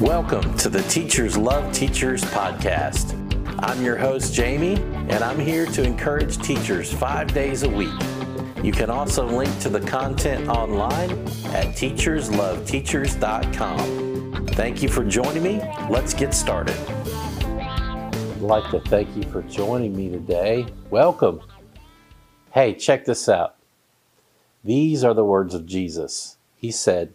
Welcome to the Teachers Love Teachers podcast. I'm your host, Jamie, and I'm here to encourage teachers five days a week. You can also link to the content online at teachersloveteachers.com. Thank you for joining me. Let's get started. I'd like to thank you for joining me today. Welcome. Hey, check this out. These are the words of Jesus. He said,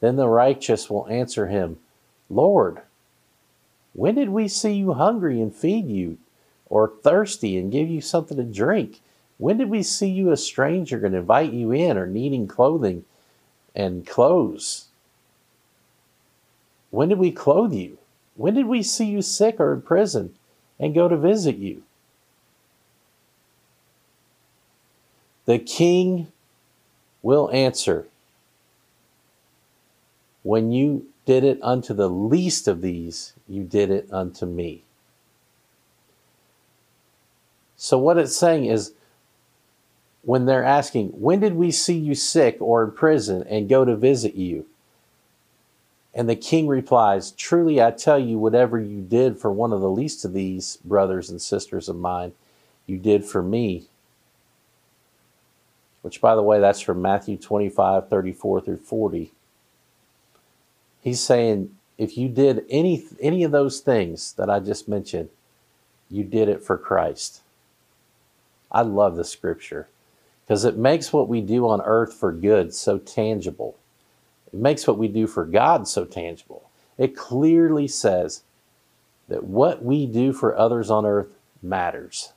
Then the righteous will answer him, Lord, when did we see you hungry and feed you, or thirsty and give you something to drink? When did we see you a stranger and invite you in, or needing clothing and clothes? When did we clothe you? When did we see you sick or in prison and go to visit you? The king will answer, when you did it unto the least of these, you did it unto me. So, what it's saying is, when they're asking, When did we see you sick or in prison and go to visit you? And the king replies, Truly I tell you, whatever you did for one of the least of these brothers and sisters of mine, you did for me. Which, by the way, that's from Matthew 25, 34 through 40. He's saying if you did any any of those things that I just mentioned, you did it for Christ. I love the scripture because it makes what we do on earth for good so tangible. It makes what we do for God so tangible. It clearly says that what we do for others on earth matters.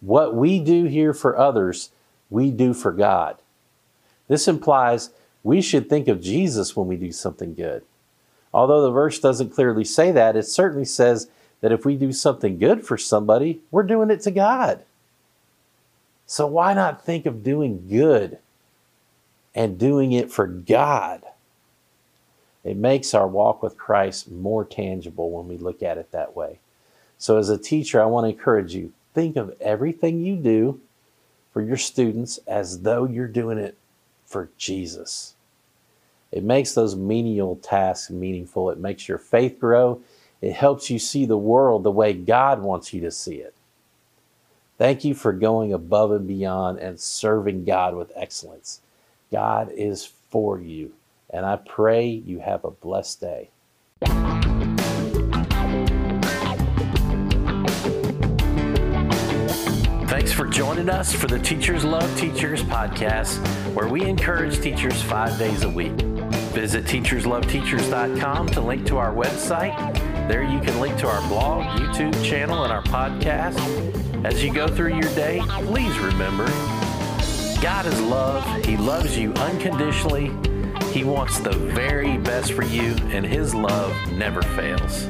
What we do here for others, we do for God. This implies we should think of Jesus when we do something good. Although the verse doesn't clearly say that, it certainly says that if we do something good for somebody, we're doing it to God. So why not think of doing good and doing it for God? It makes our walk with Christ more tangible when we look at it that way. So, as a teacher, I want to encourage you think of everything you do for your students as though you're doing it for Jesus. It makes those menial tasks meaningful. It makes your faith grow. It helps you see the world the way God wants you to see it. Thank you for going above and beyond and serving God with excellence. God is for you, and I pray you have a blessed day. Thanks for joining us for the Teachers Love Teachers podcast, where we encourage teachers five days a week. Visit teachersloveteachers.com to link to our website. There you can link to our blog, YouTube channel, and our podcast. As you go through your day, please remember God is love. He loves you unconditionally. He wants the very best for you, and His love never fails.